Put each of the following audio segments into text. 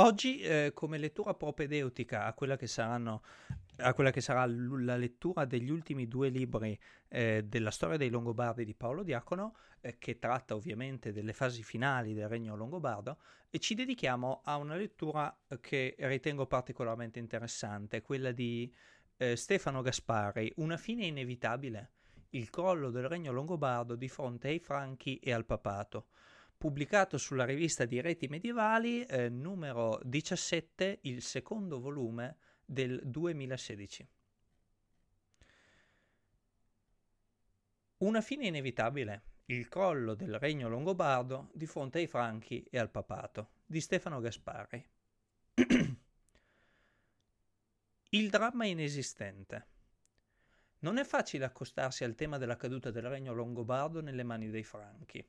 Oggi, eh, come lettura propedeutica a quella che, saranno, a quella che sarà l- la lettura degli ultimi due libri eh, della storia dei Longobardi di Paolo Diacono, eh, che tratta ovviamente delle fasi finali del regno longobardo, e ci dedichiamo a una lettura che ritengo particolarmente interessante, quella di eh, Stefano Gaspari, Una fine inevitabile, il crollo del regno longobardo di fronte ai Franchi e al papato pubblicato sulla rivista di Reti Medievali, eh, numero 17, il secondo volume del 2016. Una fine inevitabile, il crollo del regno longobardo di fronte ai Franchi e al papato, di Stefano Gasparri. il dramma inesistente. Non è facile accostarsi al tema della caduta del regno longobardo nelle mani dei Franchi.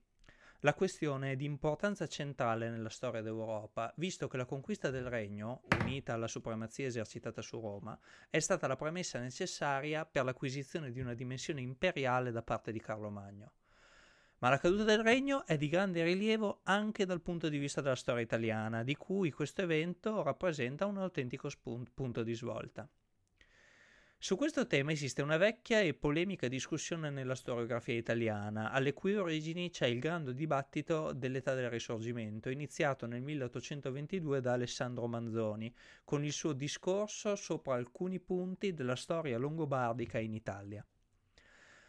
La questione è di importanza centrale nella storia d'Europa, visto che la conquista del regno, unita alla supremazia esercitata su Roma, è stata la premessa necessaria per l'acquisizione di una dimensione imperiale da parte di Carlo Magno. Ma la caduta del regno è di grande rilievo anche dal punto di vista della storia italiana, di cui questo evento rappresenta un autentico spunto, punto di svolta. Su questo tema esiste una vecchia e polemica discussione nella storiografia italiana, alle cui origini c'è il grande dibattito dell'età del Risorgimento, iniziato nel 1822 da Alessandro Manzoni, con il suo discorso sopra alcuni punti della storia longobardica in Italia.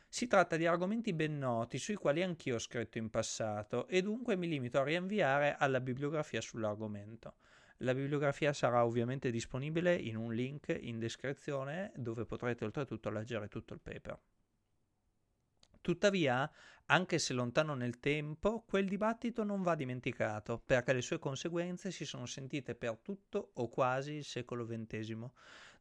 Si tratta di argomenti ben noti sui quali anch'io ho scritto in passato e dunque mi limito a rinviare alla bibliografia sull'argomento. La bibliografia sarà ovviamente disponibile in un link in descrizione dove potrete oltretutto leggere tutto il paper. Tuttavia, anche se lontano nel tempo, quel dibattito non va dimenticato, perché le sue conseguenze si sono sentite per tutto o quasi il secolo XX,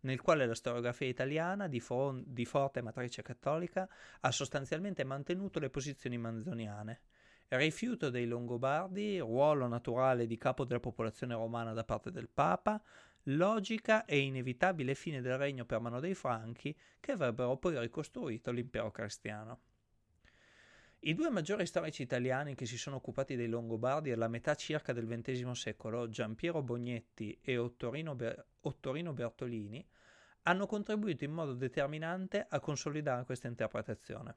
nel quale la storiografia italiana, di, for- di forte matrice cattolica, ha sostanzialmente mantenuto le posizioni manzoniane rifiuto dei Longobardi, ruolo naturale di capo della popolazione romana da parte del Papa, logica e inevitabile fine del regno per mano dei Franchi che avrebbero poi ricostruito l'impero cristiano. I due maggiori storici italiani che si sono occupati dei Longobardi alla metà circa del XX secolo, Giampiero Bognetti e Ottorino, Ber- Ottorino Bertolini, hanno contribuito in modo determinante a consolidare questa interpretazione.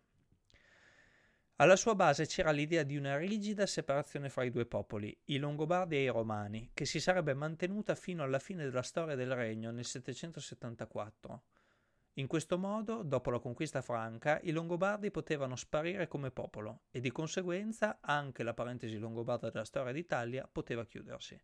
Alla sua base c'era l'idea di una rigida separazione fra i due popoli, i Longobardi e i Romani, che si sarebbe mantenuta fino alla fine della storia del regno nel 774. In questo modo, dopo la conquista franca, i Longobardi potevano sparire come popolo e di conseguenza anche la parentesi longobarda della storia d'Italia poteva chiudersi.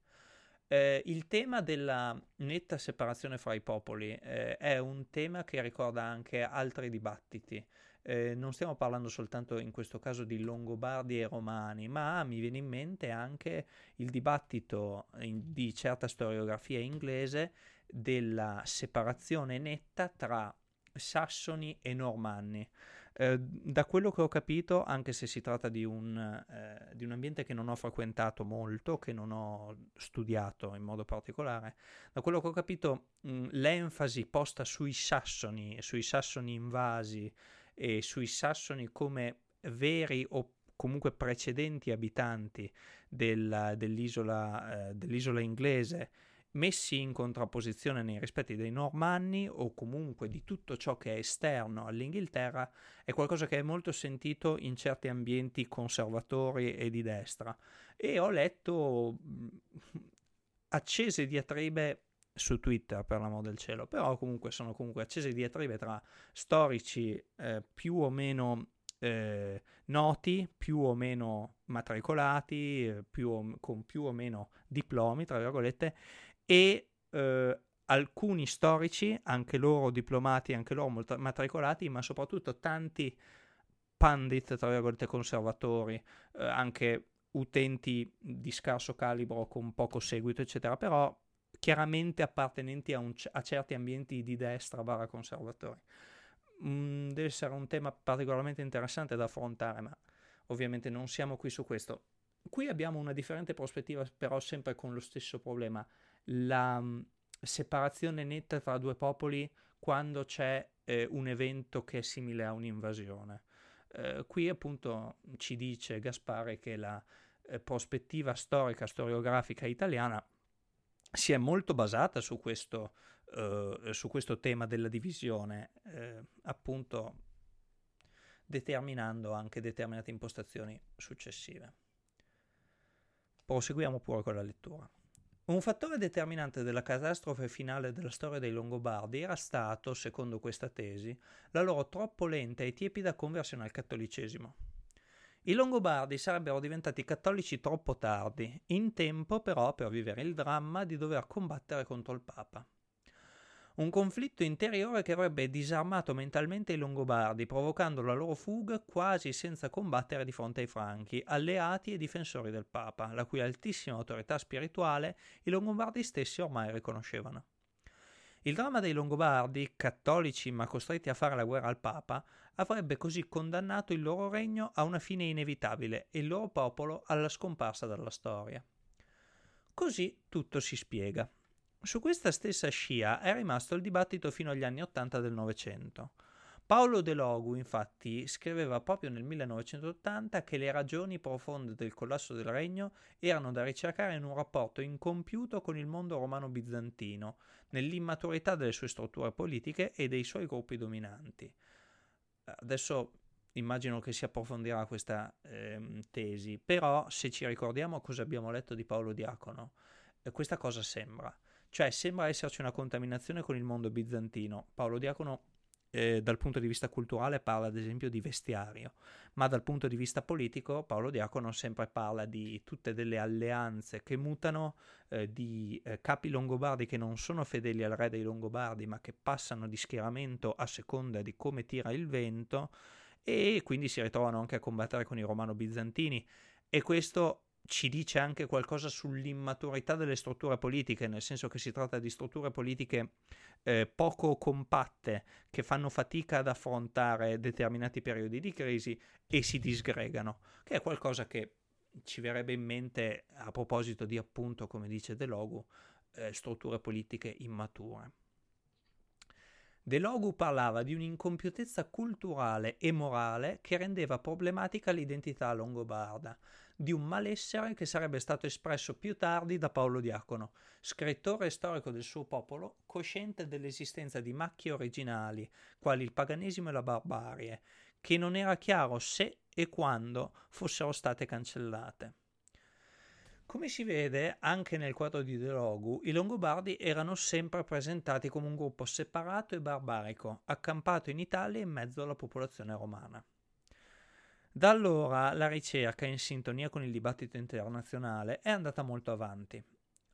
Eh, il tema della netta separazione fra i popoli eh, è un tema che ricorda anche altri dibattiti. Eh, non stiamo parlando soltanto in questo caso di Longobardi e Romani, ma mi viene in mente anche il dibattito in, di certa storiografia inglese della separazione netta tra sassoni e normanni. Eh, da quello che ho capito, anche se si tratta di un, eh, di un, ambiente che non ho frequentato molto, che non ho studiato in modo particolare, da quello che ho capito, mh, l'enfasi posta sui sassoni, sui sassoni invasi e sui sassoni come veri o comunque precedenti abitanti della, dell'isola, eh, dell'isola inglese messi in contrapposizione nei rispetti dei normanni o comunque di tutto ciò che è esterno all'Inghilterra è qualcosa che è molto sentito in certi ambienti conservatori e di destra. E ho letto accese diatribe su Twitter per l'amor del cielo, però comunque sono comunque accese diatribe tra storici eh, più o meno eh, noti, più o meno matricolati, eh, più o, con più o meno diplomi, tra virgolette, e eh, alcuni storici, anche loro diplomati, anche loro matricolati, ma soprattutto tanti pandit, tra virgolette, conservatori, eh, anche utenti di scarso calibro con poco seguito, eccetera, però chiaramente appartenenti a, un, a certi ambienti di destra barra conservatori. Mm, deve essere un tema particolarmente interessante da affrontare, ma ovviamente non siamo qui su questo. Qui abbiamo una differente prospettiva, però sempre con lo stesso problema, la um, separazione netta tra due popoli quando c'è eh, un evento che è simile a un'invasione. Eh, qui appunto ci dice Gaspare che la eh, prospettiva storica, storiografica italiana si è molto basata su questo, uh, su questo tema della divisione, eh, appunto determinando anche determinate impostazioni successive. Proseguiamo pure con la lettura. Un fattore determinante della catastrofe finale della storia dei Longobardi era stato, secondo questa tesi, la loro troppo lenta e tiepida conversione al cattolicesimo. I Longobardi sarebbero diventati cattolici troppo tardi, in tempo però per vivere il dramma di dover combattere contro il Papa. Un conflitto interiore che avrebbe disarmato mentalmente i Longobardi, provocando la loro fuga quasi senza combattere di fronte ai Franchi, alleati e difensori del Papa, la cui altissima autorità spirituale i Longobardi stessi ormai riconoscevano. Il dramma dei Longobardi, cattolici ma costretti a fare la guerra al Papa, avrebbe così condannato il loro regno a una fine inevitabile e il loro popolo alla scomparsa dalla storia. Così tutto si spiega. Su questa stessa scia è rimasto il dibattito fino agli anni Ottanta del Novecento. Paolo De Logu, infatti, scriveva proprio nel 1980 che le ragioni profonde del collasso del regno erano da ricercare in un rapporto incompiuto con il mondo romano-bizantino, nell'immaturità delle sue strutture politiche e dei suoi gruppi dominanti. Adesso immagino che si approfondirà questa eh, tesi, però se ci ricordiamo cosa abbiamo letto di Paolo Diacono, eh, questa cosa sembra. Cioè sembra esserci una contaminazione con il mondo bizantino. Paolo Diacono eh, dal punto di vista culturale parla ad esempio di vestiario, ma dal punto di vista politico Paolo Diacono sempre parla di tutte delle alleanze che mutano, eh, di eh, capi longobardi che non sono fedeli al re dei Longobardi, ma che passano di schieramento a seconda di come tira il vento e quindi si ritrovano anche a combattere con i romano-bizantini. E questo ci dice anche qualcosa sull'immaturità delle strutture politiche, nel senso che si tratta di strutture politiche eh, poco compatte che fanno fatica ad affrontare determinati periodi di crisi e si disgregano, che è qualcosa che ci verrebbe in mente a proposito di appunto, come dice De Logu, eh, strutture politiche immature. De Logu parlava di un'incompiutezza culturale e morale che rendeva problematica l'identità longobarda, di un malessere che sarebbe stato espresso più tardi da Paolo Diacono, scrittore e storico del suo popolo, cosciente dell'esistenza di macchie originali, quali il paganesimo e la barbarie, che non era chiaro se e quando fossero state cancellate. Come si vede anche nel quadro di De Logu, i Longobardi erano sempre presentati come un gruppo separato e barbarico, accampato in Italia in mezzo alla popolazione romana. Da allora la ricerca, in sintonia con il dibattito internazionale, è andata molto avanti.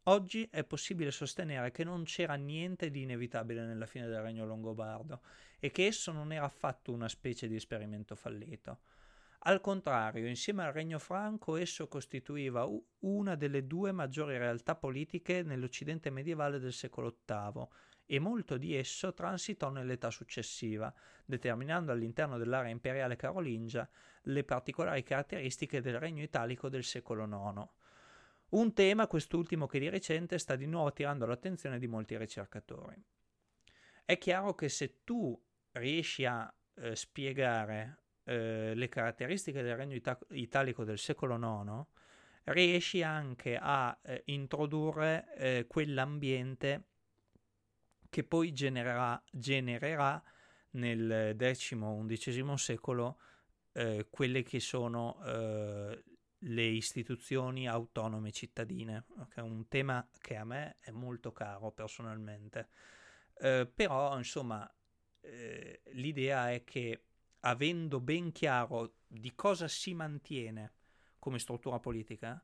Oggi è possibile sostenere che non c'era niente di inevitabile nella fine del regno longobardo e che esso non era affatto una specie di esperimento fallito. Al contrario, insieme al Regno Franco, esso costituiva una delle due maggiori realtà politiche nell'Occidente medievale del secolo VIII e molto di esso transitò nell'età successiva, determinando all'interno dell'area imperiale carolingia le particolari caratteristiche del Regno Italico del secolo IX. Un tema, quest'ultimo, che di recente sta di nuovo attirando l'attenzione di molti ricercatori. È chiaro che se tu riesci a eh, spiegare eh, le caratteristiche del regno ita- italico del secolo IX, riesci anche a eh, introdurre eh, quell'ambiente che poi genererà, genererà nel X-XI secolo eh, quelle che sono eh, le istituzioni autonome cittadine, che è un tema che a me è molto caro personalmente. Eh, però, insomma, eh, l'idea è che avendo ben chiaro di cosa si mantiene come struttura politica,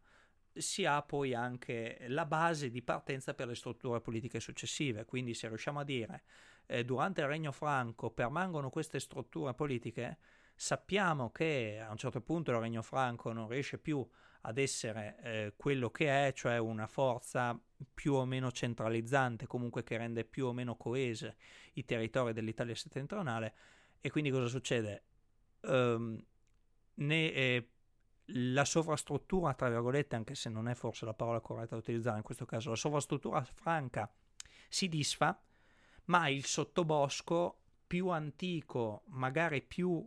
si ha poi anche la base di partenza per le strutture politiche successive. Quindi se riusciamo a dire eh, durante il Regno Franco permangono queste strutture politiche, sappiamo che a un certo punto il Regno Franco non riesce più ad essere eh, quello che è, cioè una forza più o meno centralizzante, comunque che rende più o meno coese i territori dell'Italia settentrionale, e quindi cosa succede? Um, ne, eh, la sovrastruttura, tra virgolette, anche se non è forse la parola corretta da utilizzare in questo caso, la sovrastruttura franca si disfa, ma il sottobosco più antico, magari più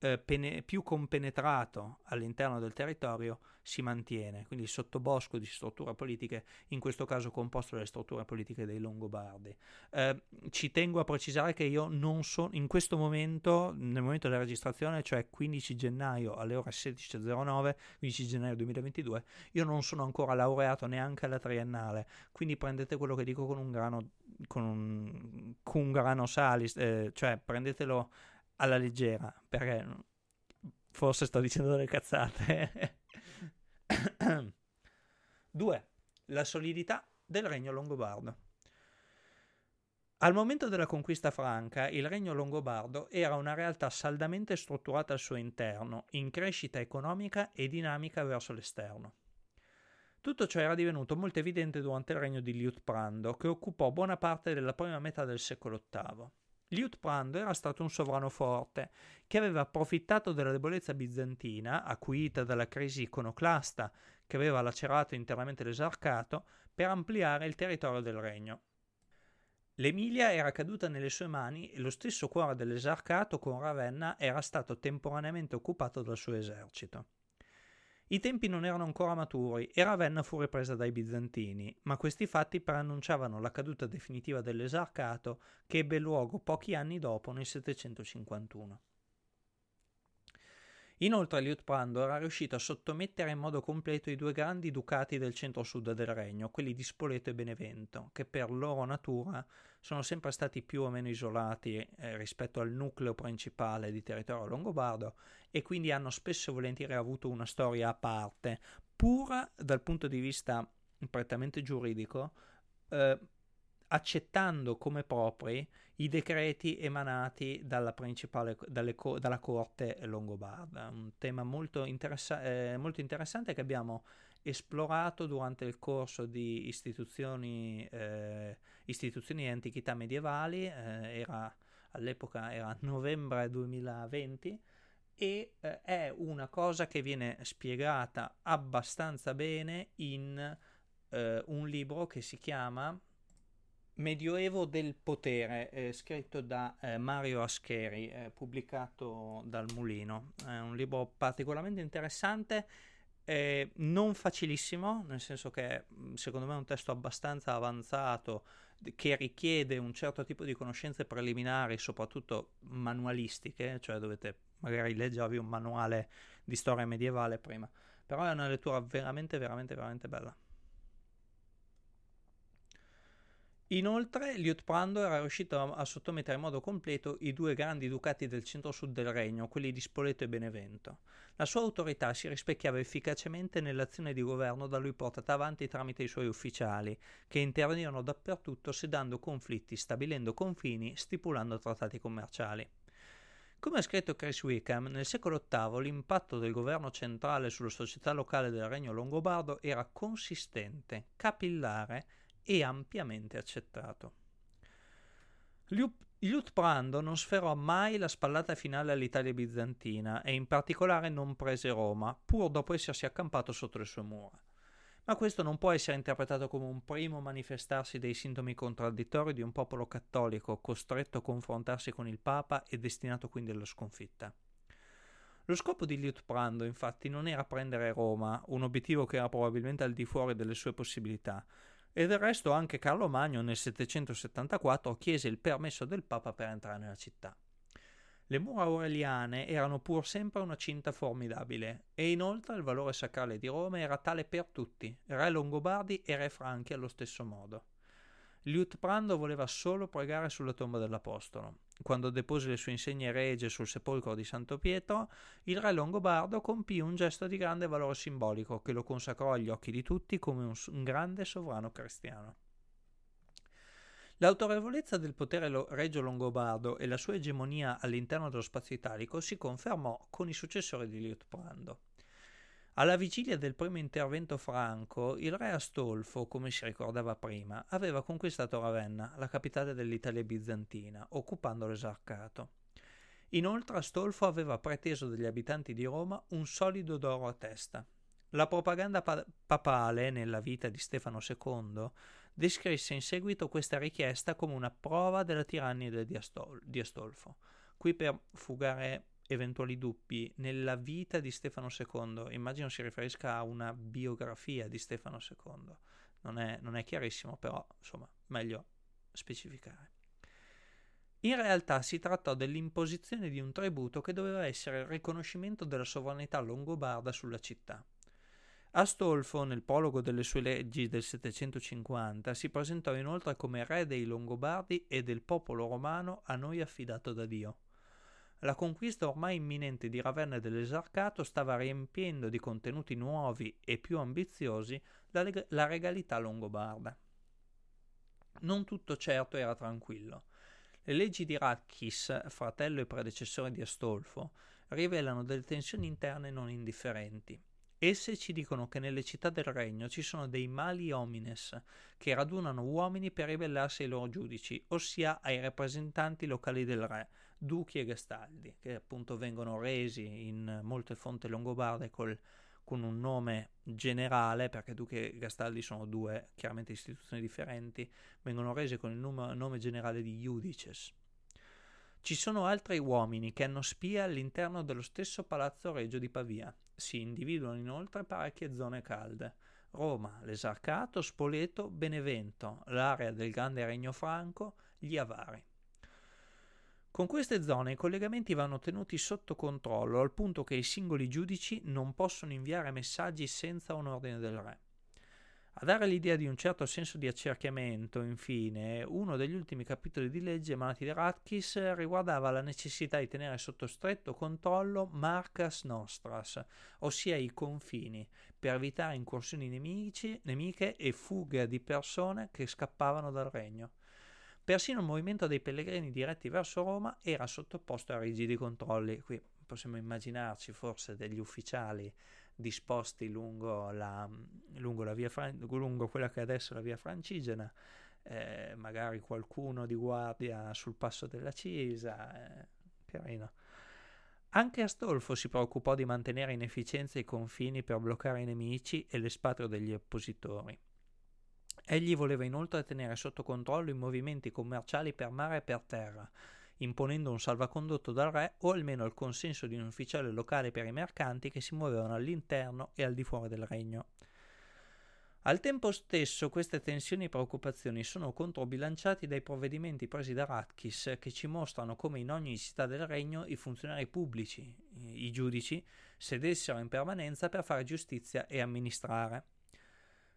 eh, pene- più compenetrato all'interno del territorio si mantiene, quindi il sottobosco di strutture politiche, in questo caso composto dalle strutture politiche dei Longobardi. Eh, ci tengo a precisare che io non sono in questo momento, nel momento della registrazione, cioè 15 gennaio alle ore 16.09, 15 gennaio 2022, io non sono ancora laureato neanche alla triennale, quindi prendete quello che dico con un grano, con un, con un grano salis, eh, cioè prendetelo alla leggera, perché forse sto dicendo delle cazzate. 2. La solidità del regno longobardo. Al momento della conquista franca, il regno longobardo era una realtà saldamente strutturata al suo interno, in crescita economica e dinamica verso l'esterno. Tutto ciò era divenuto molto evidente durante il regno di Liutprando, che occupò buona parte della prima metà del secolo VIII. Liutprando era stato un sovrano forte, che aveva approfittato della debolezza bizantina, acuita dalla crisi iconoclasta che aveva lacerato interamente l'esarcato, per ampliare il territorio del regno. L'Emilia era caduta nelle sue mani e lo stesso cuore dell'esarcato con Ravenna era stato temporaneamente occupato dal suo esercito. I tempi non erano ancora maturi e Ravenna fu ripresa dai bizantini, ma questi fatti preannunciavano la caduta definitiva dell'esarcato che ebbe luogo pochi anni dopo nel 751. Inoltre Liutprando era riuscito a sottomettere in modo completo i due grandi ducati del centro-sud del regno, quelli di Spoleto e Benevento, che per loro natura sono sempre stati più o meno isolati eh, rispetto al nucleo principale di territorio longobardo e quindi hanno spesso e volentieri avuto una storia a parte, pur dal punto di vista prettamente giuridico, eh, accettando come propri i decreti emanati dalla, dalle, dalla corte longobarda. Un tema molto, interessa- eh, molto, interessante che abbiamo esplorato durante il corso di istituzioni, eh, istituzioni e antichità medievali, eh, era, all'epoca era novembre 2020 e eh, è una cosa che viene spiegata abbastanza bene in eh, un libro che si chiama Medioevo del potere, eh, scritto da eh, Mario Ascheri, eh, pubblicato dal Mulino. È un libro particolarmente interessante, non facilissimo, nel senso che mm, secondo me è un testo abbastanza avanzato che richiede un certo tipo di conoscenze preliminari, soprattutto manualistiche, cioè dovete magari leggervi un manuale di storia medievale prima, però è una lettura veramente, veramente, veramente bella. Inoltre, Liutprando era riuscito a sottomettere in modo completo i due grandi ducati del centro-sud del regno, quelli di Spoleto e Benevento. La sua autorità si rispecchiava efficacemente nell'azione di governo da lui portata avanti tramite i suoi ufficiali, che intervenivano dappertutto sedando conflitti, stabilendo confini, stipulando trattati commerciali. Come ha scritto Chris Wickham, nel secolo VIII l'impatto del governo centrale sulla società locale del regno longobardo era consistente, capillare e ampiamente accettato. Liutprando non sferrò mai la spallata finale all'Italia bizantina e in particolare non prese Roma, pur dopo essersi accampato sotto le sue mura. Ma questo non può essere interpretato come un primo manifestarsi dei sintomi contraddittori di un popolo cattolico costretto a confrontarsi con il Papa e destinato quindi alla sconfitta. Lo scopo di Liutprando, infatti, non era prendere Roma, un obiettivo che era probabilmente al di fuori delle sue possibilità, e del resto anche Carlo Magno nel 774 chiese il permesso del Papa per entrare nella città. Le mura aureliane erano pur sempre una cinta formidabile e inoltre il valore sacrale di Roma era tale per tutti, re longobardi e re franchi allo stesso modo. Liutprando voleva solo pregare sulla tomba dell'Apostolo. Quando depose le sue insegne regie sul sepolcro di Santo Pietro, il re longobardo compì un gesto di grande valore simbolico che lo consacrò agli occhi di tutti come un, un grande sovrano cristiano. L'autorevolezza del potere lo- regio longobardo e la sua egemonia all'interno dello spazio italico si confermò con i successori di Liutprando. Alla vigilia del primo intervento franco, il re Astolfo, come si ricordava prima, aveva conquistato Ravenna, la capitale dell'Italia bizantina, occupando l'esarcato. Inoltre Astolfo aveva preteso dagli abitanti di Roma un solido d'oro a testa. La propaganda pa- papale nella vita di Stefano II descrisse in seguito questa richiesta come una prova della tirannia di, Astol- di Astolfo. Qui per fugare eventuali dubbi nella vita di Stefano II, immagino si riferisca a una biografia di Stefano II. Non è, non è chiarissimo, però insomma, meglio specificare. In realtà si trattò dell'imposizione di un tributo che doveva essere il riconoscimento della sovranità longobarda sulla città. Astolfo, nel prologo delle sue leggi del 750, si presentò inoltre come re dei Longobardi e del popolo romano a noi affidato da Dio. La conquista ormai imminente di Ravenna e dell'Esarcato stava riempiendo di contenuti nuovi e più ambiziosi la, leg- la regalità longobarda. Non tutto certo era tranquillo. Le leggi di Ratchis, fratello e predecessore di Astolfo, rivelano delle tensioni interne non indifferenti. Esse ci dicono che nelle città del regno ci sono dei mali homines che radunano uomini per ribellarsi ai loro giudici, ossia ai rappresentanti locali del re, duchi e gestaldi, che appunto vengono resi in molte fonti longobarde col, con un nome generale, perché duchi e gestaldi sono due chiaramente istituzioni differenti, vengono resi con il nome, nome generale di iudices. Ci sono altri uomini che hanno spia all'interno dello stesso palazzo regio di Pavia. Si individuano inoltre parecchie zone calde. Roma, l'Esarcato, Spoleto, Benevento, l'area del Grande Regno Franco, gli Avari. Con queste zone i collegamenti vanno tenuti sotto controllo al punto che i singoli giudici non possono inviare messaggi senza un ordine del re. A dare l'idea di un certo senso di accerchiamento, infine, uno degli ultimi capitoli di legge emanati da Ratkis riguardava la necessità di tenere sotto stretto controllo Marcas Nostras, ossia i confini, per evitare incursioni nemici, nemiche e fuga di persone che scappavano dal regno. Persino il movimento dei pellegrini diretti verso Roma era sottoposto a rigidi controlli. Qui possiamo immaginarci forse degli ufficiali disposti lungo, la, lungo, la via, lungo quella che adesso è la via francigena, eh, magari qualcuno di guardia sul passo della Cisa, eh, carino. Anche Astolfo si preoccupò di mantenere in efficienza i confini per bloccare i nemici e l'espatrio degli oppositori. Egli voleva inoltre tenere sotto controllo i movimenti commerciali per mare e per terra, imponendo un salvacondotto dal re o almeno il consenso di un ufficiale locale per i mercanti che si muovevano all'interno e al di fuori del regno. Al tempo stesso queste tensioni e preoccupazioni sono controbilanciati dai provvedimenti presi da Ratchis che ci mostrano come in ogni città del regno i funzionari pubblici, i giudici, sedessero in permanenza per fare giustizia e amministrare.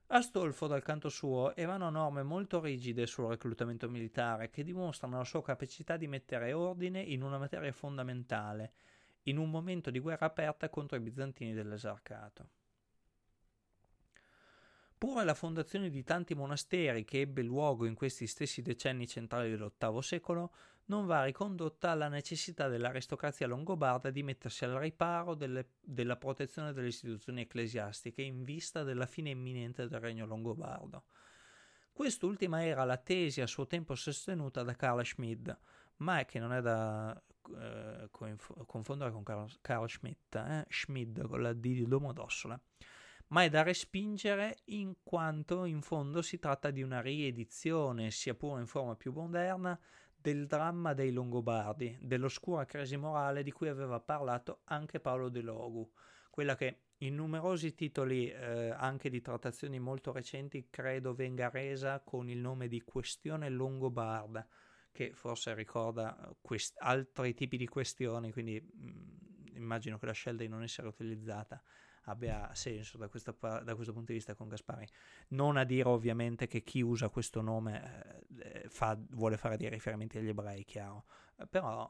Astolfo, dal canto suo, emanò norme molto rigide sul reclutamento militare che dimostrano la sua capacità di mettere ordine in una materia fondamentale, in un momento di guerra aperta contro i bizantini dell'esarcato. Pure la fondazione di tanti monasteri che ebbe luogo in questi stessi decenni centrali dell'VIII secolo non va ricondotta alla necessità dell'aristocrazia longobarda di mettersi al riparo delle, della protezione delle istituzioni ecclesiastiche in vista della fine imminente del regno longobardo. Quest'ultima era la tesi a suo tempo sostenuta da Carl Schmid, ma che non è da eh, confondere con Carl, Carl Schmidt, eh? Schmid con la D di Domodossola, ma è da respingere in quanto in fondo si tratta di una riedizione, sia pure in forma più moderna, del dramma dei Longobardi, dell'oscura crisi morale di cui aveva parlato anche Paolo De Logu, quella che in numerosi titoli eh, anche di trattazioni molto recenti credo venga resa con il nome di questione longobarda, che forse ricorda quest- altri tipi di questioni, quindi mh, mm, immagino che la scelta di non essere utilizzata abbia senso da, questa, da, questo punto di vista con Gaspari. Non a dire ovviamente che chi usa questo nome eh, fa, vuole fare dei riferimenti agli ebrei, chiaro, eh, però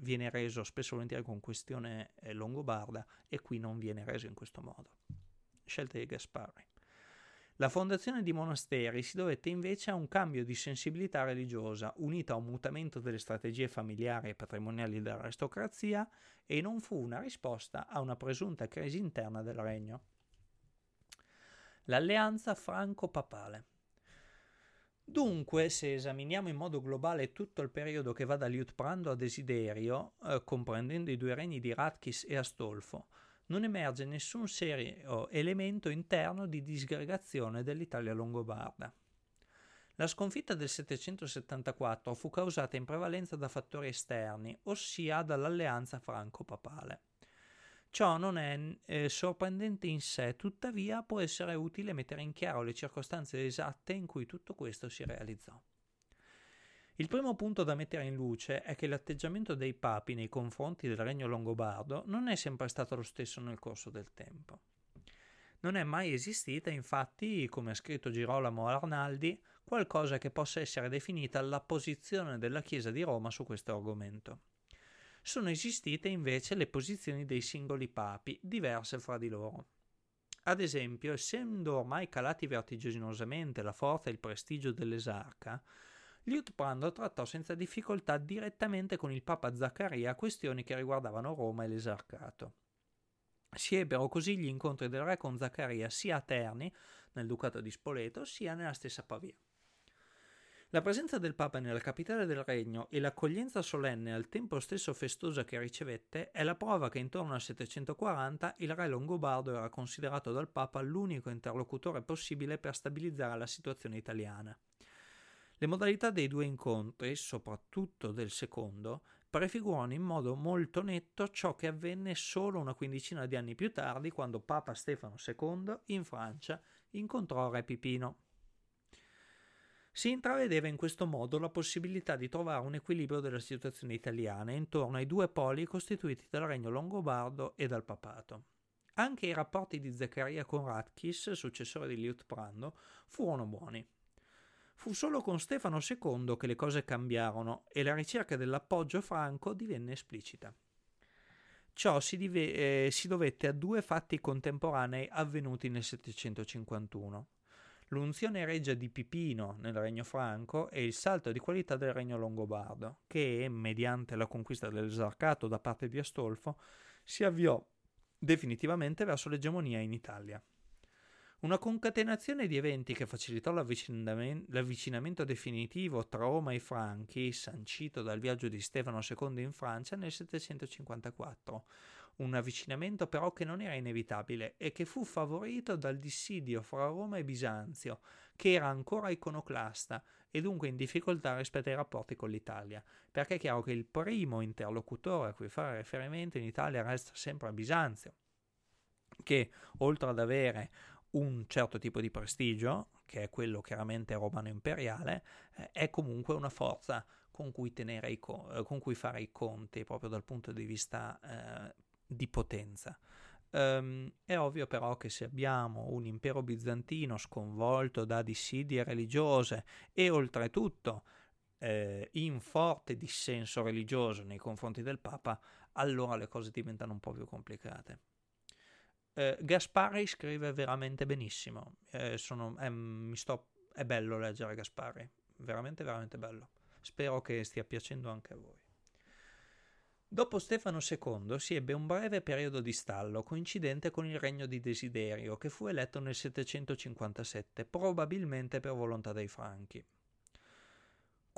viene reso spesso e volentieri con questione eh, longobarda e qui non viene reso in questo modo. Scelta di Gaspari. La fondazione di monasteri si dovette invece a un cambio di sensibilità religiosa, unito a un mutamento delle strategie familiari e patrimoniali dell'aristocrazia, e non fu una risposta a una presunta crisi interna del regno. L'alleanza franco-papale. Dunque, se esaminiamo in modo globale tutto il periodo che va da Liutprando a Desiderio, eh, comprendendo i due regni di Ratchis e Astolfo, non emerge nessun serio elemento interno di disgregazione dell'Italia longobarda. La sconfitta del 774 fu causata in prevalenza da fattori esterni, ossia dall'alleanza franco-papale. Ciò non è eh, sorprendente in sé, tuttavia può essere utile mettere in chiaro le circostanze esatte in cui tutto questo si realizzò. Il primo punto da mettere in luce è che l'atteggiamento dei papi nei confronti del regno longobardo non è sempre stato lo stesso nel corso del tempo. Non è mai esistita, infatti, come ha scritto Girolamo Arnaldi, qualcosa che possa essere definita la posizione della Chiesa di Roma su questo argomento. Sono esistite invece le posizioni dei singoli papi, diverse fra di loro. Ad esempio, essendo ormai calati vertiginosamente la forza e il prestigio dell'esarca, Liutprando trattò senza difficoltà direttamente con il Papa Zaccaria questioni che riguardavano Roma e l'esarcato. Si ebbero così gli incontri del re con Zaccaria sia a Terni, nel ducato di Spoleto, sia nella stessa Pavia. La presenza del Papa nella capitale del regno e l'accoglienza solenne al tempo stesso festosa che ricevette è la prova che intorno al 740 il re longobardo era considerato dal Papa l'unico interlocutore possibile per stabilizzare la situazione italiana. Le modalità dei due incontri, soprattutto del secondo, prefigurano in modo molto netto ciò che avvenne solo una quindicina di anni più tardi quando Papa Stefano II in Francia incontrò Re Pipino. Si intravedeva in questo modo la possibilità di trovare un equilibrio della situazione italiana intorno ai due poli costituiti dal regno longobardo e dal papato. Anche i rapporti di Zaccaria con Radkis, successore di Liutprando, furono buoni. Fu solo con Stefano II che le cose cambiarono e la ricerca dell'appoggio franco divenne esplicita. Ciò si, dive- eh, si dovette a due fatti contemporanei avvenuti nel 751 l'unzione regia di Pipino nel regno franco e il salto di qualità del regno longobardo, che, mediante la conquista dell'esarcato da parte di Astolfo, si avviò definitivamente verso l'egemonia in Italia. Una concatenazione di eventi che facilitò l'avvicinamento, definitivo tra Roma e i Franchi, sancito dal viaggio di Stefano II in Francia nel 754, un avvicinamento però che non era inevitabile e che fu favorito dal dissidio fra Roma e Bisanzio, che era ancora iconoclasta e dunque in difficoltà rispetto ai rapporti con l'Italia, perché è chiaro che il primo interlocutore a cui fare riferimento in Italia resta sempre a Bisanzio, che oltre ad avere un certo tipo di prestigio, che è quello chiaramente romano imperiale, eh, è comunque una forza con cui, i co- eh, con cui, fare i conti proprio dal punto di vista eh, di potenza. Um, è ovvio però che se abbiamo un impero bizantino sconvolto da dissidie religiose e oltretutto eh, in forte dissenso religioso nei confronti del Papa, allora le cose diventano un po' più complicate. Eh, Gaspari scrive veramente benissimo, eh, sono, è, sto, è bello leggere Gaspari, veramente veramente bello. Spero che stia piacendo anche a voi. Dopo Stefano II si ebbe un breve periodo di stallo coincidente con il regno di Desiderio, che fu eletto nel 757, probabilmente per volontà dei Franchi.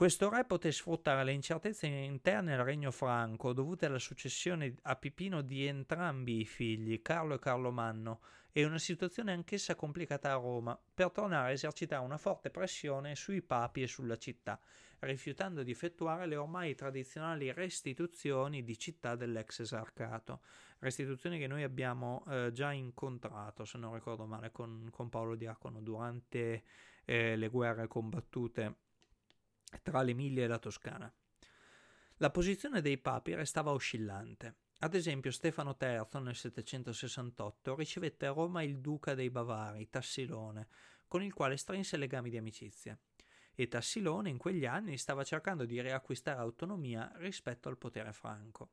Questo re poté sfruttare le incertezze interne al regno franco dovute alla successione a Pipino di entrambi i figli, Carlo e Carlo Manno, e una situazione anch'essa complicata a Roma, per tornare a esercitare una forte pressione sui papi e sulla città, rifiutando di effettuare le ormai tradizionali restituzioni di città dell'ex esarcato, restituzioni che noi abbiamo eh, già incontrato, se non ricordo male, con, con Paolo Diacono durante eh, le guerre combattute tra l'Emilia e la Toscana. La posizione dei papi restava oscillante. Ad esempio Stefano III nel 768 ricevette a Roma il duca dei Bavari, Tassilone, con il quale strinse legami di amicizia e Tassilone in quegli anni stava cercando di riacquistare autonomia rispetto al potere franco.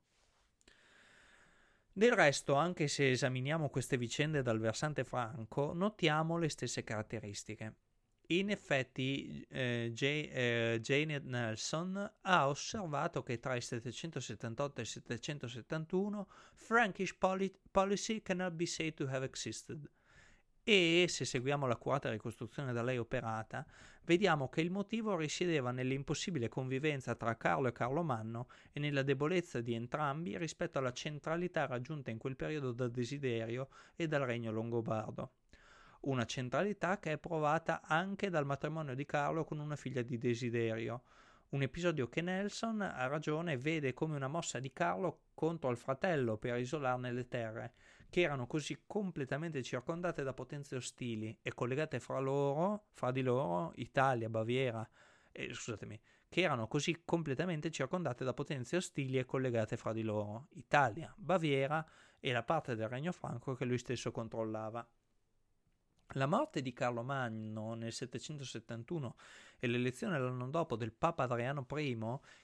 Del resto, anche se esaminiamo queste vicende dal versante franco, notiamo le stesse caratteristiche. In effetti, eh, J, eh, Janet Nelson ha osservato che tra il 778 e il 771 Frankish policy cannot be said to have existed e, se seguiamo l'accurata ricostruzione da lei operata, vediamo che il motivo risiedeva nell'impossibile convivenza tra Carlo e Carlomanno e nella debolezza di entrambi rispetto alla centralità raggiunta in quel periodo da Desiderio e dal regno longobardo. Una centralità che è provata anche dal matrimonio di Carlo con una figlia di Desiderio, un episodio che Nelson, a ragione, vede come una mossa di Carlo contro il fratello per isolarne le terre, che erano così completamente circondate da potenze ostili e collegate fra loro, fra di loro, Italia, Baviera, eh, scusatemi, che erano così completamente circondate da potenze ostili e collegate fra di loro, Italia, Baviera e la parte del Regno Franco che lui stesso controllava. La morte di Carlo Magno nel 771 e l'elezione l'anno dopo del Papa Adriano I,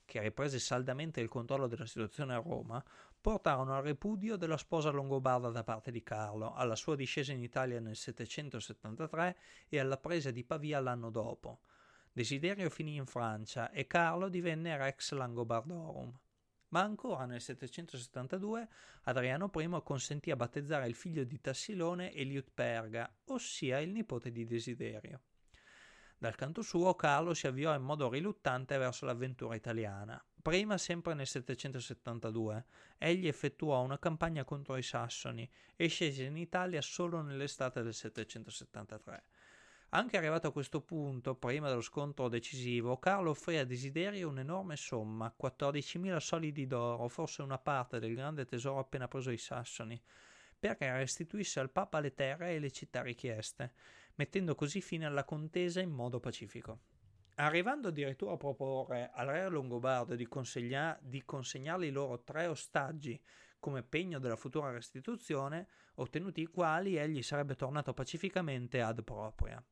che riprese saldamente il controllo della situazione a Roma, portarono al ripudio della sposa longobarda da parte di Carlo, alla sua discesa in Italia nel 773 e alla presa di Pavia l'anno dopo. Desiderio finì in Francia e Carlo divenne Rex Langobardorum. Ma ancora nel 772 Adriano I consentì a battezzare il figlio di Tassilone Eliutperga, ossia il nipote di Desiderio. Dal canto suo Carlo si avviò in modo riluttante verso l'avventura italiana. Prima, sempre nel 772, egli effettuò una campagna contro i Sassoni e scese in Italia solo nell'estate del 773. Anche arrivato a questo punto, prima dello scontro decisivo, Carlo offrì a Desiderio un'enorme somma, 14.000 solidi d'oro, forse una parte del grande tesoro appena preso ai Sassoni, perché restituisse al Papa le terre e le città richieste, mettendo così fine alla contesa in modo pacifico. Arrivando addirittura a proporre al re longobardo di, consegna- di consegnargli loro tre ostaggi come pegno della futura restituzione, ottenuti i quali egli sarebbe tornato pacificamente ad propria.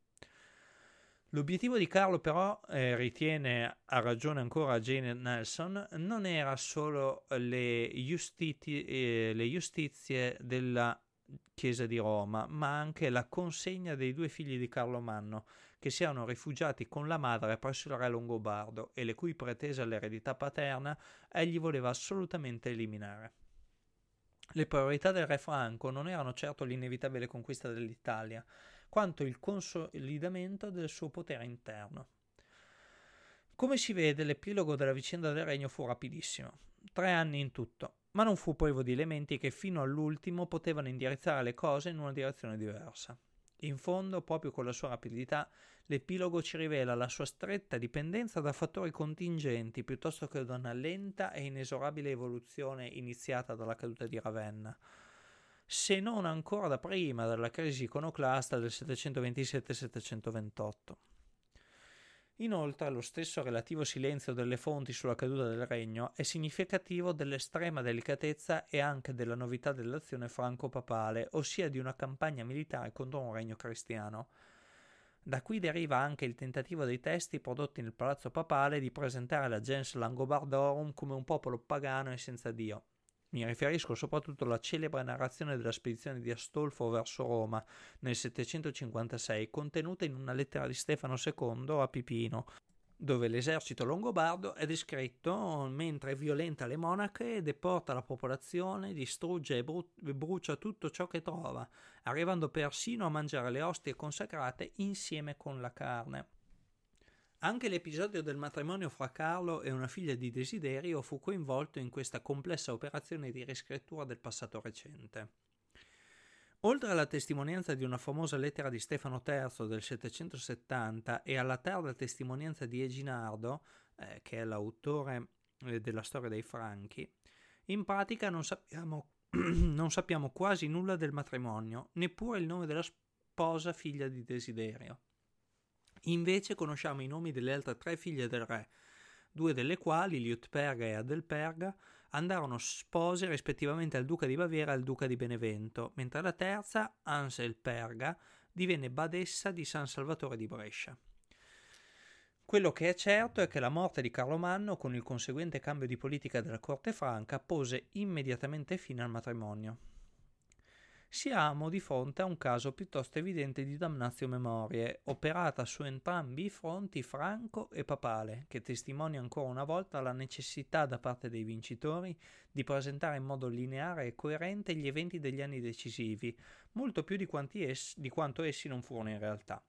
L'obiettivo di Carlo però, eh, ritiene a ragione ancora Jane Nelson, non era solo le, giustiti- eh, le giustizie della Chiesa di Roma, ma anche la consegna dei due figli di Carlo Manno, che si erano rifugiati con la madre presso il re Longobardo e le cui pretese all'eredità paterna egli voleva assolutamente eliminare. Le priorità del re Franco non erano certo l'inevitabile conquista dell'Italia, quanto il consolidamento del suo potere interno. Come si vede, l'epilogo della vicenda del regno fu rapidissimo, tre anni in tutto, ma non fu privo di elementi che fino all'ultimo potevano indirizzare le cose in una direzione diversa. In fondo, proprio con la sua rapidità, l'epilogo ci rivela la sua stretta dipendenza da fattori contingenti piuttosto che da una lenta e inesorabile evoluzione iniziata dalla caduta di Ravenna, se non ancora da prima della crisi iconoclasta del 727-728. Inoltre, lo stesso relativo silenzio delle fonti sulla caduta del regno è significativo dell'estrema delicatezza e anche della novità dell'azione franco-papale, ossia di una campagna militare contro un regno cristiano. Da qui deriva anche il tentativo dei testi prodotti nel palazzo papale di presentare la gens Langobardorum come un popolo pagano e senza Dio, mi riferisco soprattutto alla celebre narrazione della spedizione di Astolfo verso Roma nel 756, contenuta in una lettera di Stefano II a Pipino, dove l'esercito longobardo è descritto mentre violenta le monache, deporta la popolazione, distrugge e brucia tutto ciò che trova, arrivando persino a mangiare le ostie consacrate insieme con la carne. Anche l'episodio del matrimonio fra Carlo e una figlia di Desiderio fu coinvolto in questa complessa operazione di riscrittura del passato recente. Oltre alla testimonianza di una famosa lettera di Stefano III del 770 e alla tarda testimonianza di Eginardo, eh, che è l'autore eh, della storia dei Franchi, in pratica non sappiamo, non sappiamo quasi nulla del matrimonio, neppure il nome della sposa figlia di Desiderio. Invece conosciamo i nomi delle altre tre figlie del re, due delle quali, Liutperga e Adelperga, andarono spose rispettivamente al duca di Baviera e al duca di Benevento, mentre la terza, Anselperga, divenne badessa di San Salvatore di Brescia. Quello che è certo è che la morte di Carlo Manno, con il conseguente cambio di politica della corte franca, pose immediatamente fine al matrimonio siamo di fronte a un caso piuttosto evidente di damnatio memorie, operata su entrambi i fronti franco e papale, che testimonia ancora una volta la necessità da parte dei vincitori di presentare in modo lineare e coerente gli eventi degli anni decisivi, molto più di, es- di quanto essi non furono in realtà.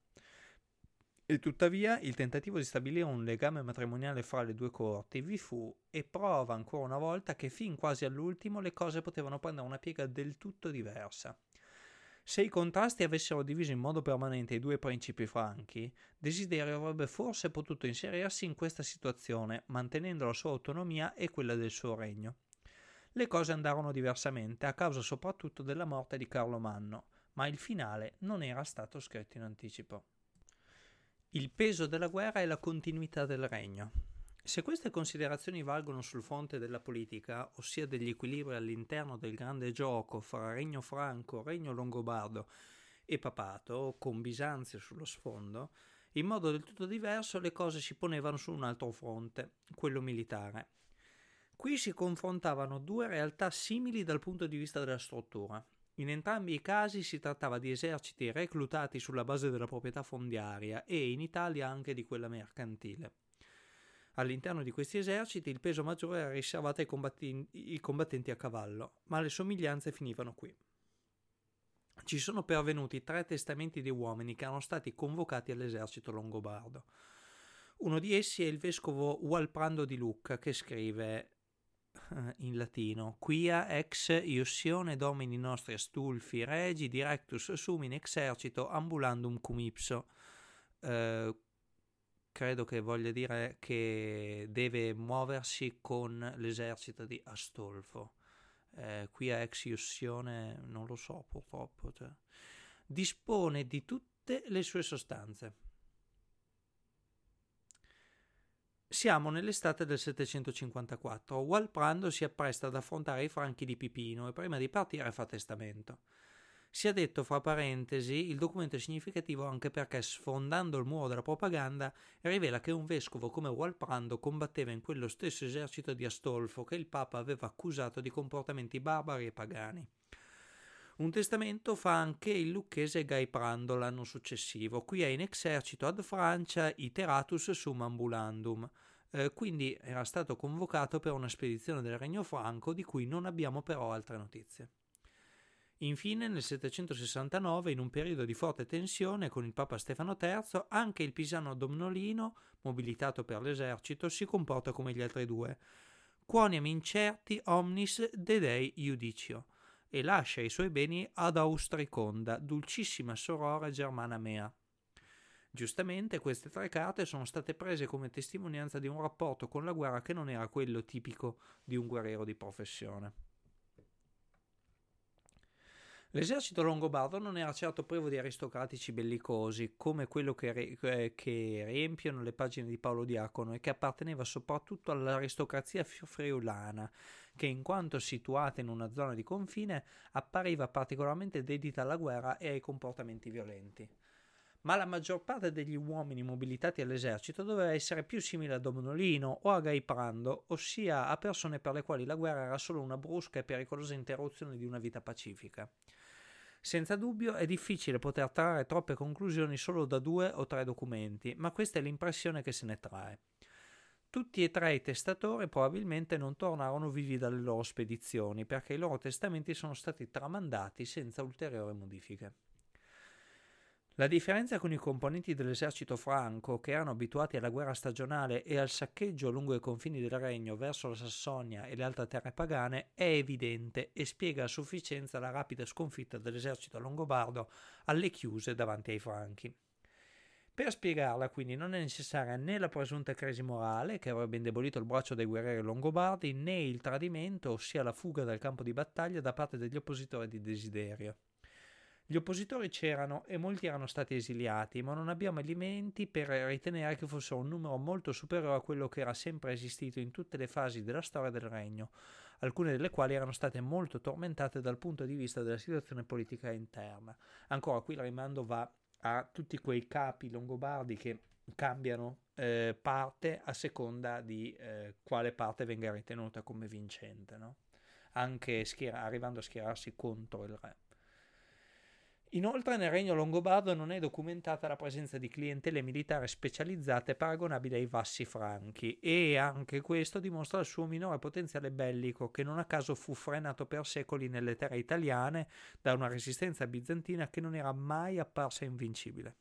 E tuttavia il tentativo di stabilire un legame matrimoniale fra le due corti vi fu e prova ancora una volta che fin quasi all'ultimo le cose potevano prendere una piega del tutto diversa. Se i contrasti avessero diviso in modo permanente i due principi franchi, Desiderio avrebbe forse potuto inserirsi in questa situazione, mantenendo la sua autonomia e quella del suo regno. Le cose andarono diversamente, a causa soprattutto della morte di Carlo Manno, ma il finale non era stato scritto in anticipo. Il peso della guerra e la continuità del regno. Se queste considerazioni valgono sul fronte della politica, ossia degli equilibri all'interno del grande gioco fra regno franco, regno longobardo e papato, con Bisanzio sullo sfondo, in modo del tutto diverso le cose si ponevano su un altro fronte, quello militare. Qui si confrontavano due realtà simili dal punto di vista della struttura. In entrambi i casi si trattava di eserciti reclutati sulla base della proprietà fondiaria e in Italia anche di quella mercantile. All'interno di questi eserciti il peso maggiore era riservato ai, combattenti, ai combattenti a cavallo, ma le somiglianze finivano qui. Ci sono pervenuti tre testamenti di uomini che erano stati convocati all'esercito longobardo. Uno di essi è il vescovo Walprando di Lucca che scrive in latino. Quia ex iussione domini nostri astulfi regi directus sum in exercito ambulandum cum ipso. Eh, credo che voglia dire che deve muoversi con l'esercito di Astolfo. Eh, quia ex iussione non lo so purtroppo cioè. dispone di tutte le sue sostanze Siamo nell'estate del 754. Walprando si appresta ad affrontare i franchi di Pipino e prima di partire fa testamento. Sia detto fra parentesi, il documento è significativo anche perché, sfondando il muro della propaganda, rivela che un vescovo come Walprando combatteva in quello stesso esercito di Astolfo che il Papa aveva accusato di comportamenti barbari e pagani. Un testamento fa anche il lucchese Gai Prando l'anno successivo, qui è in exercito ad Francia iteratus sum ambulandum, eh, quindi era stato convocato per una spedizione del Regno Franco di cui non abbiamo però altre notizie. Infine, nel 769, in un periodo di forte tensione con il Papa Stefano III, anche il pisano Domnolino, mobilitato per l'esercito, si comporta come gli altri due. Quoniam incerti omnis de Dei iudicio, e lascia i suoi beni ad Austriconda, dulcissima sorora germana mea. Giustamente queste tre carte sono state prese come testimonianza di un rapporto con la guerra che non era quello tipico di un guerriero di professione. L'esercito longobardo non era certo privo di aristocratici bellicosi, come quello che, re- che, riempiono le pagine di Paolo Diacono e che apparteneva soprattutto all'aristocrazia friulana, che in quanto situata in una zona di confine appariva particolarmente dedita alla guerra e ai comportamenti violenti. Ma la maggior parte degli uomini mobilitati all'esercito doveva essere più simile a Domnolino o a Gaiprando, ossia a persone per le quali la guerra era solo una brusca e pericolosa interruzione di una vita pacifica. Senza dubbio è difficile poter trarre troppe conclusioni solo da due o tre documenti, ma questa è l'impressione che se ne trae. Tutti e tre i testatori probabilmente non tornarono vivi dalle loro spedizioni perché i loro testamenti sono stati tramandati senza ulteriori modifiche. La differenza con i componenti dell'esercito franco, che erano abituati alla guerra stagionale e al saccheggio lungo i confini del regno verso la Sassonia e le altre terre pagane, è evidente e spiega a sufficienza la rapida sconfitta dell'esercito longobardo alle chiuse davanti ai franchi. Per spiegarla, quindi, non è necessaria né la presunta crisi morale, che avrebbe indebolito il braccio dei guerrieri longobardi, né il tradimento, ossia la fuga dal campo di battaglia da parte degli oppositori di Desiderio. Gli oppositori c'erano e molti erano stati esiliati, ma non abbiamo elementi per ritenere che fosse un numero molto superiore a quello che era sempre esistito in tutte le fasi della storia del regno, alcune delle quali erano state molto tormentate dal punto di vista della situazione politica interna. Ancora qui il rimando va a tutti quei capi longobardi che cambiano eh, parte a seconda di eh, quale parte venga ritenuta come vincente, no? anche schiera- arrivando a schierarsi contro il re. Inoltre nel regno longobardo non è documentata la presenza di clientele militari specializzate paragonabili ai vassi franchi e anche questo dimostra il suo minore potenziale bellico che non a caso fu frenato per secoli nelle terre italiane da una resistenza bizantina che non era mai apparsa invincibile.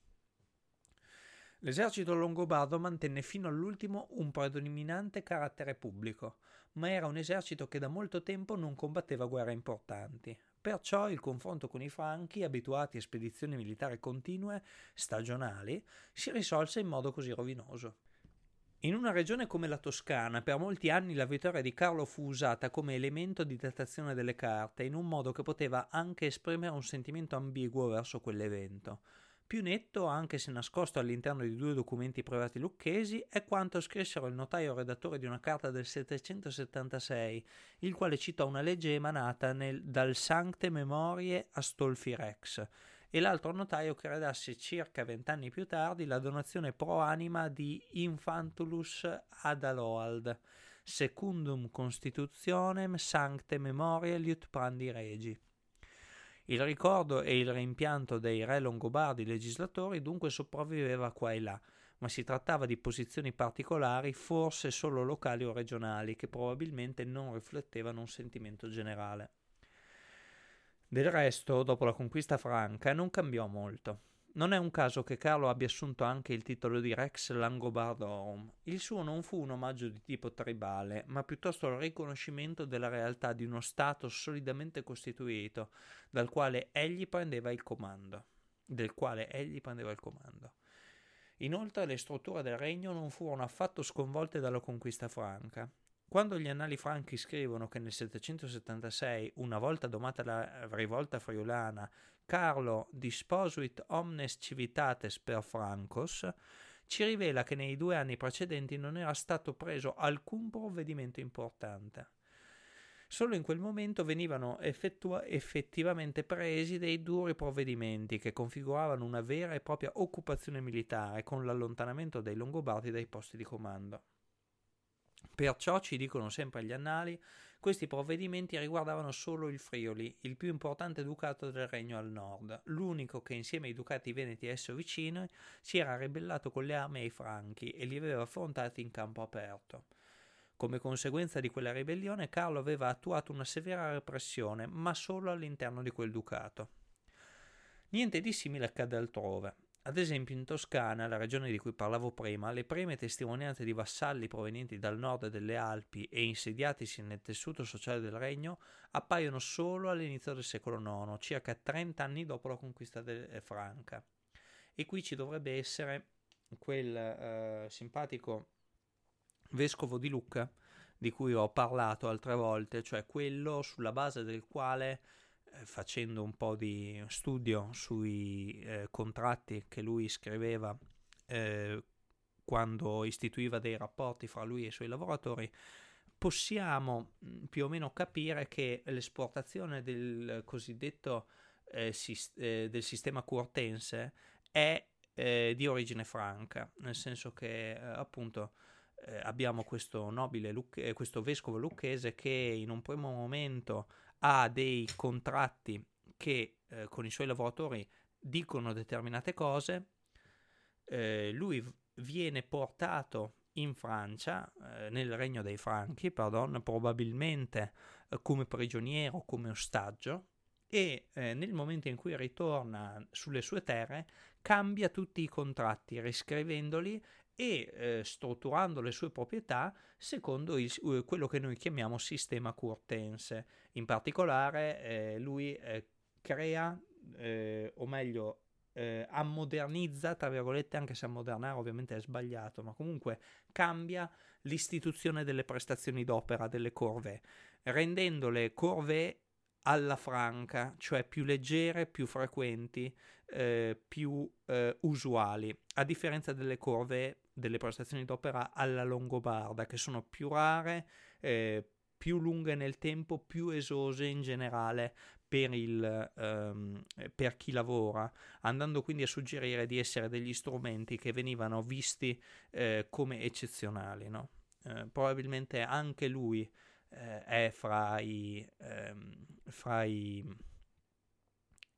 L'esercito longobardo mantenne fino all'ultimo un predominante carattere pubblico, ma era un esercito che da molto tempo non combatteva guerre importanti. Perciò il confronto con i Franchi, abituati a spedizioni militari continue, stagionali, si risolse in modo così rovinoso. In una regione come la Toscana, per molti anni la vittoria di Carlo fu usata come elemento di datazione delle carte, in un modo che poteva anche esprimere un sentimento ambiguo verso quell'evento. Più netto, anche se nascosto all'interno di due documenti privati lucchesi, è quanto scrissero il notaio redattore di una carta del 776, il quale citò una legge emanata nel, dal Sancte Memorie Astolfi Rex, e l'altro notaio che redasse circa vent'anni più tardi la donazione pro anima di Infantulus ad Aloald, secundum constitutionem sancte memoria liutprandi regi. Il ricordo e il rimpianto dei re longobardi legislatori dunque sopravviveva qua e là, ma si trattava di posizioni particolari, forse solo locali o regionali, che probabilmente non riflettevano un sentimento generale. Del resto, dopo la conquista franca, non cambiò molto. Non è un caso che Carlo abbia assunto anche il titolo di Rex Langobardorum. Il suo non fu un omaggio di tipo tribale, ma piuttosto il riconoscimento della realtà di uno Stato solidamente costituito, dal quale egli prendeva il comando. Del quale egli prendeva il comando. Inoltre le strutture del regno non furono affatto sconvolte dalla conquista franca. Quando gli annali franchi scrivono che nel 776, una volta domata la rivolta friulana, Carlo disposuit omnes civitates per Francos, ci rivela che nei due anni precedenti non era stato preso alcun provvedimento importante. Solo in quel momento venivano effettua- effettivamente presi dei duri provvedimenti che configuravano una vera e propria occupazione militare con l'allontanamento dei Longobardi dai posti di comando. Perciò, ci dicono sempre gli annali, questi provvedimenti riguardavano solo il Friuli, il più importante ducato del regno al nord, l'unico che insieme ai ducati veneti esso vicini si era ribellato con le armi ai Franchi e li aveva affrontati in campo aperto. Come conseguenza di quella ribellione Carlo aveva attuato una severa repressione, ma solo all'interno di quel ducato. Niente di simile accade altrove. Ad esempio in Toscana, la regione di cui parlavo prima, le prime testimonianze di vassalli provenienti dal nord delle Alpi e insediatisi nel tessuto sociale del regno appaiono solo all'inizio del secolo IX, circa 30 anni dopo la conquista eh, franca. E qui ci dovrebbe essere quel eh, simpatico vescovo di Lucca di cui ho parlato altre volte, cioè quello sulla base del quale facendo un po' di studio sui eh, contratti che lui scriveva eh, quando istituiva dei rapporti fra lui e i suoi lavoratori, possiamo mm, più o meno capire che l'esportazione del cosiddetto eh, sis- eh, del sistema curtense è eh, di origine franca, nel senso che appunto abbiamo questo nobile, questo vescovo lucchese che in un primo momento ha dei contratti che eh, con i suoi lavoratori dicono determinate cose, eh, lui viene portato in Francia, eh, nel regno dei Franchi, pardon, probabilmente eh, come prigioniero, come ostaggio, e eh, nel momento in cui ritorna sulle sue terre cambia tutti i contratti, riscrivendoli e eh, strutturando le sue proprietà secondo il, uh, quello che noi chiamiamo sistema curtense. In particolare eh, lui eh, crea, eh, o meglio, eh, ammodernizza, tra virgolette, anche se ammodernare ovviamente è sbagliato, ma comunque cambia l'istituzione delle prestazioni d'opera delle corvée, rendendo le corvée alla franca, cioè più leggere, più frequenti, eh, più eh, usuali, a differenza delle corvée delle prestazioni d'opera alla longobarda, che sono più rare, eh, più lunghe nel tempo, più esose in generale per, il, ehm, per, chi lavora, andando quindi a suggerire di essere degli strumenti che venivano visti eh, come eccezionali. No? Eh, probabilmente anche lui eh, è fra i, ehm, fra, i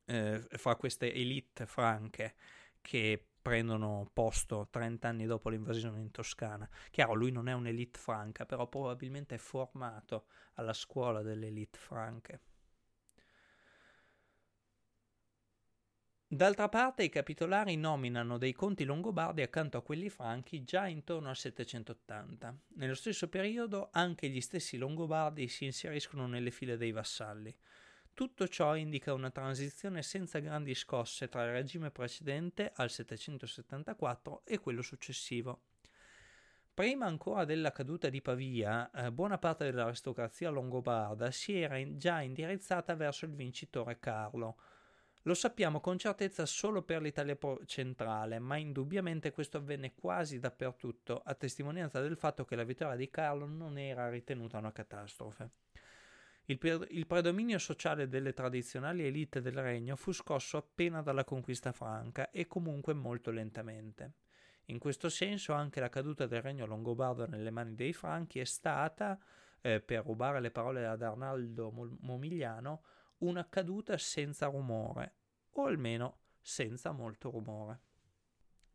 eh, fra queste elite franche che prendono posto 30 anni dopo l'invasione in Toscana. Chiaro, lui non è un'elite franca, però probabilmente è formato alla scuola delle elite franche. D'altra parte i capitolari nominano dei conti longobardi accanto a quelli franchi già intorno al 780. Nello stesso periodo anche gli stessi longobardi si inseriscono nelle file dei vassalli. Tutto ciò indica una transizione senza grandi scosse tra il regime precedente al 774 e quello successivo. Prima ancora della caduta di Pavia, eh, buona parte dell'aristocrazia longobarda si era in, già indirizzata verso il vincitore Carlo. Lo sappiamo con certezza solo per l'Italia centrale, ma indubbiamente questo avvenne quasi dappertutto, a testimonianza del fatto che la vittoria di Carlo non era ritenuta una catastrofe. Il, pre- il, predominio sociale delle tradizionali elite del regno fu scosso appena dalla conquista franca e comunque molto lentamente. In questo senso anche la caduta del regno longobardo nelle mani dei Franchi è stata, eh, per rubare le parole ad Arnaldo Momigliano, una caduta senza rumore, o almeno senza molto rumore.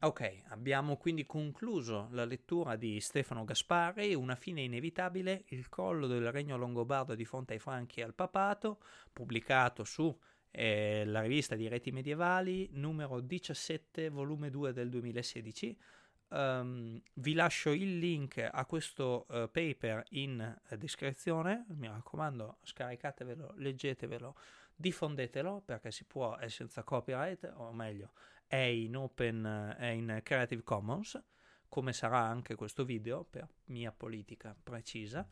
Ok, abbiamo quindi concluso la lettura di Stefano Gaspari, una fine inevitabile, il collo del regno longobardo di fronte ai Franchi e al papato, pubblicato su eh, la rivista di reti medievali, numero 17, volume 2 del 2016. Um, vi lascio il link a questo uh, paper in uh, descrizione, mi raccomando scaricatevelo, leggetevelo, diffondetelo perché si può, è senza copyright, o meglio, è in open, è in Creative Commons, come sarà anche questo video per mia politica precisa.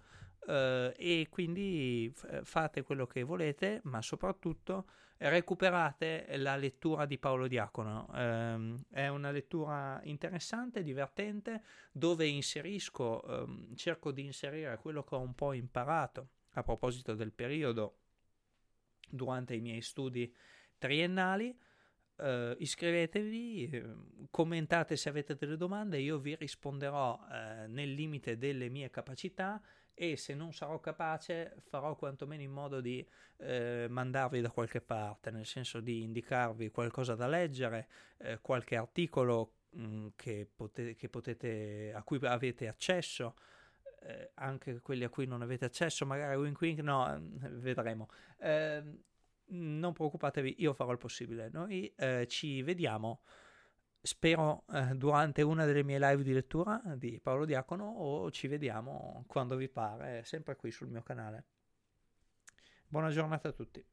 Uh, e quindi f- fate quello che volete, ma soprattutto recuperate la lettura di Paolo Diacono. Um, è una lettura interessante, divertente, dove inserisco, um, cerco di inserire quello che ho un po' imparato a proposito del periodo durante i miei studi triennali. Uh, iscrivetevi, commentate se avete delle domande, io vi risponderò uh, nel limite delle mie capacità e se non sarò capace farò quantomeno in modo di eh, mandarvi da qualche parte, nel senso di indicarvi qualcosa da leggere, eh, qualche articolo mh, mm, che, pote- che, potete, a cui avete accesso. Eh, anche quelli a cui non avete accesso, magari wink wink, no, vedremo. Ehm, non preoccupatevi, io farò il possibile. Noi eh, ci vediamo spero eh, durante una delle mie live di lettura di Paolo Diacono o ci vediamo quando vi pare, sempre qui sul mio canale. Buona giornata a tutti.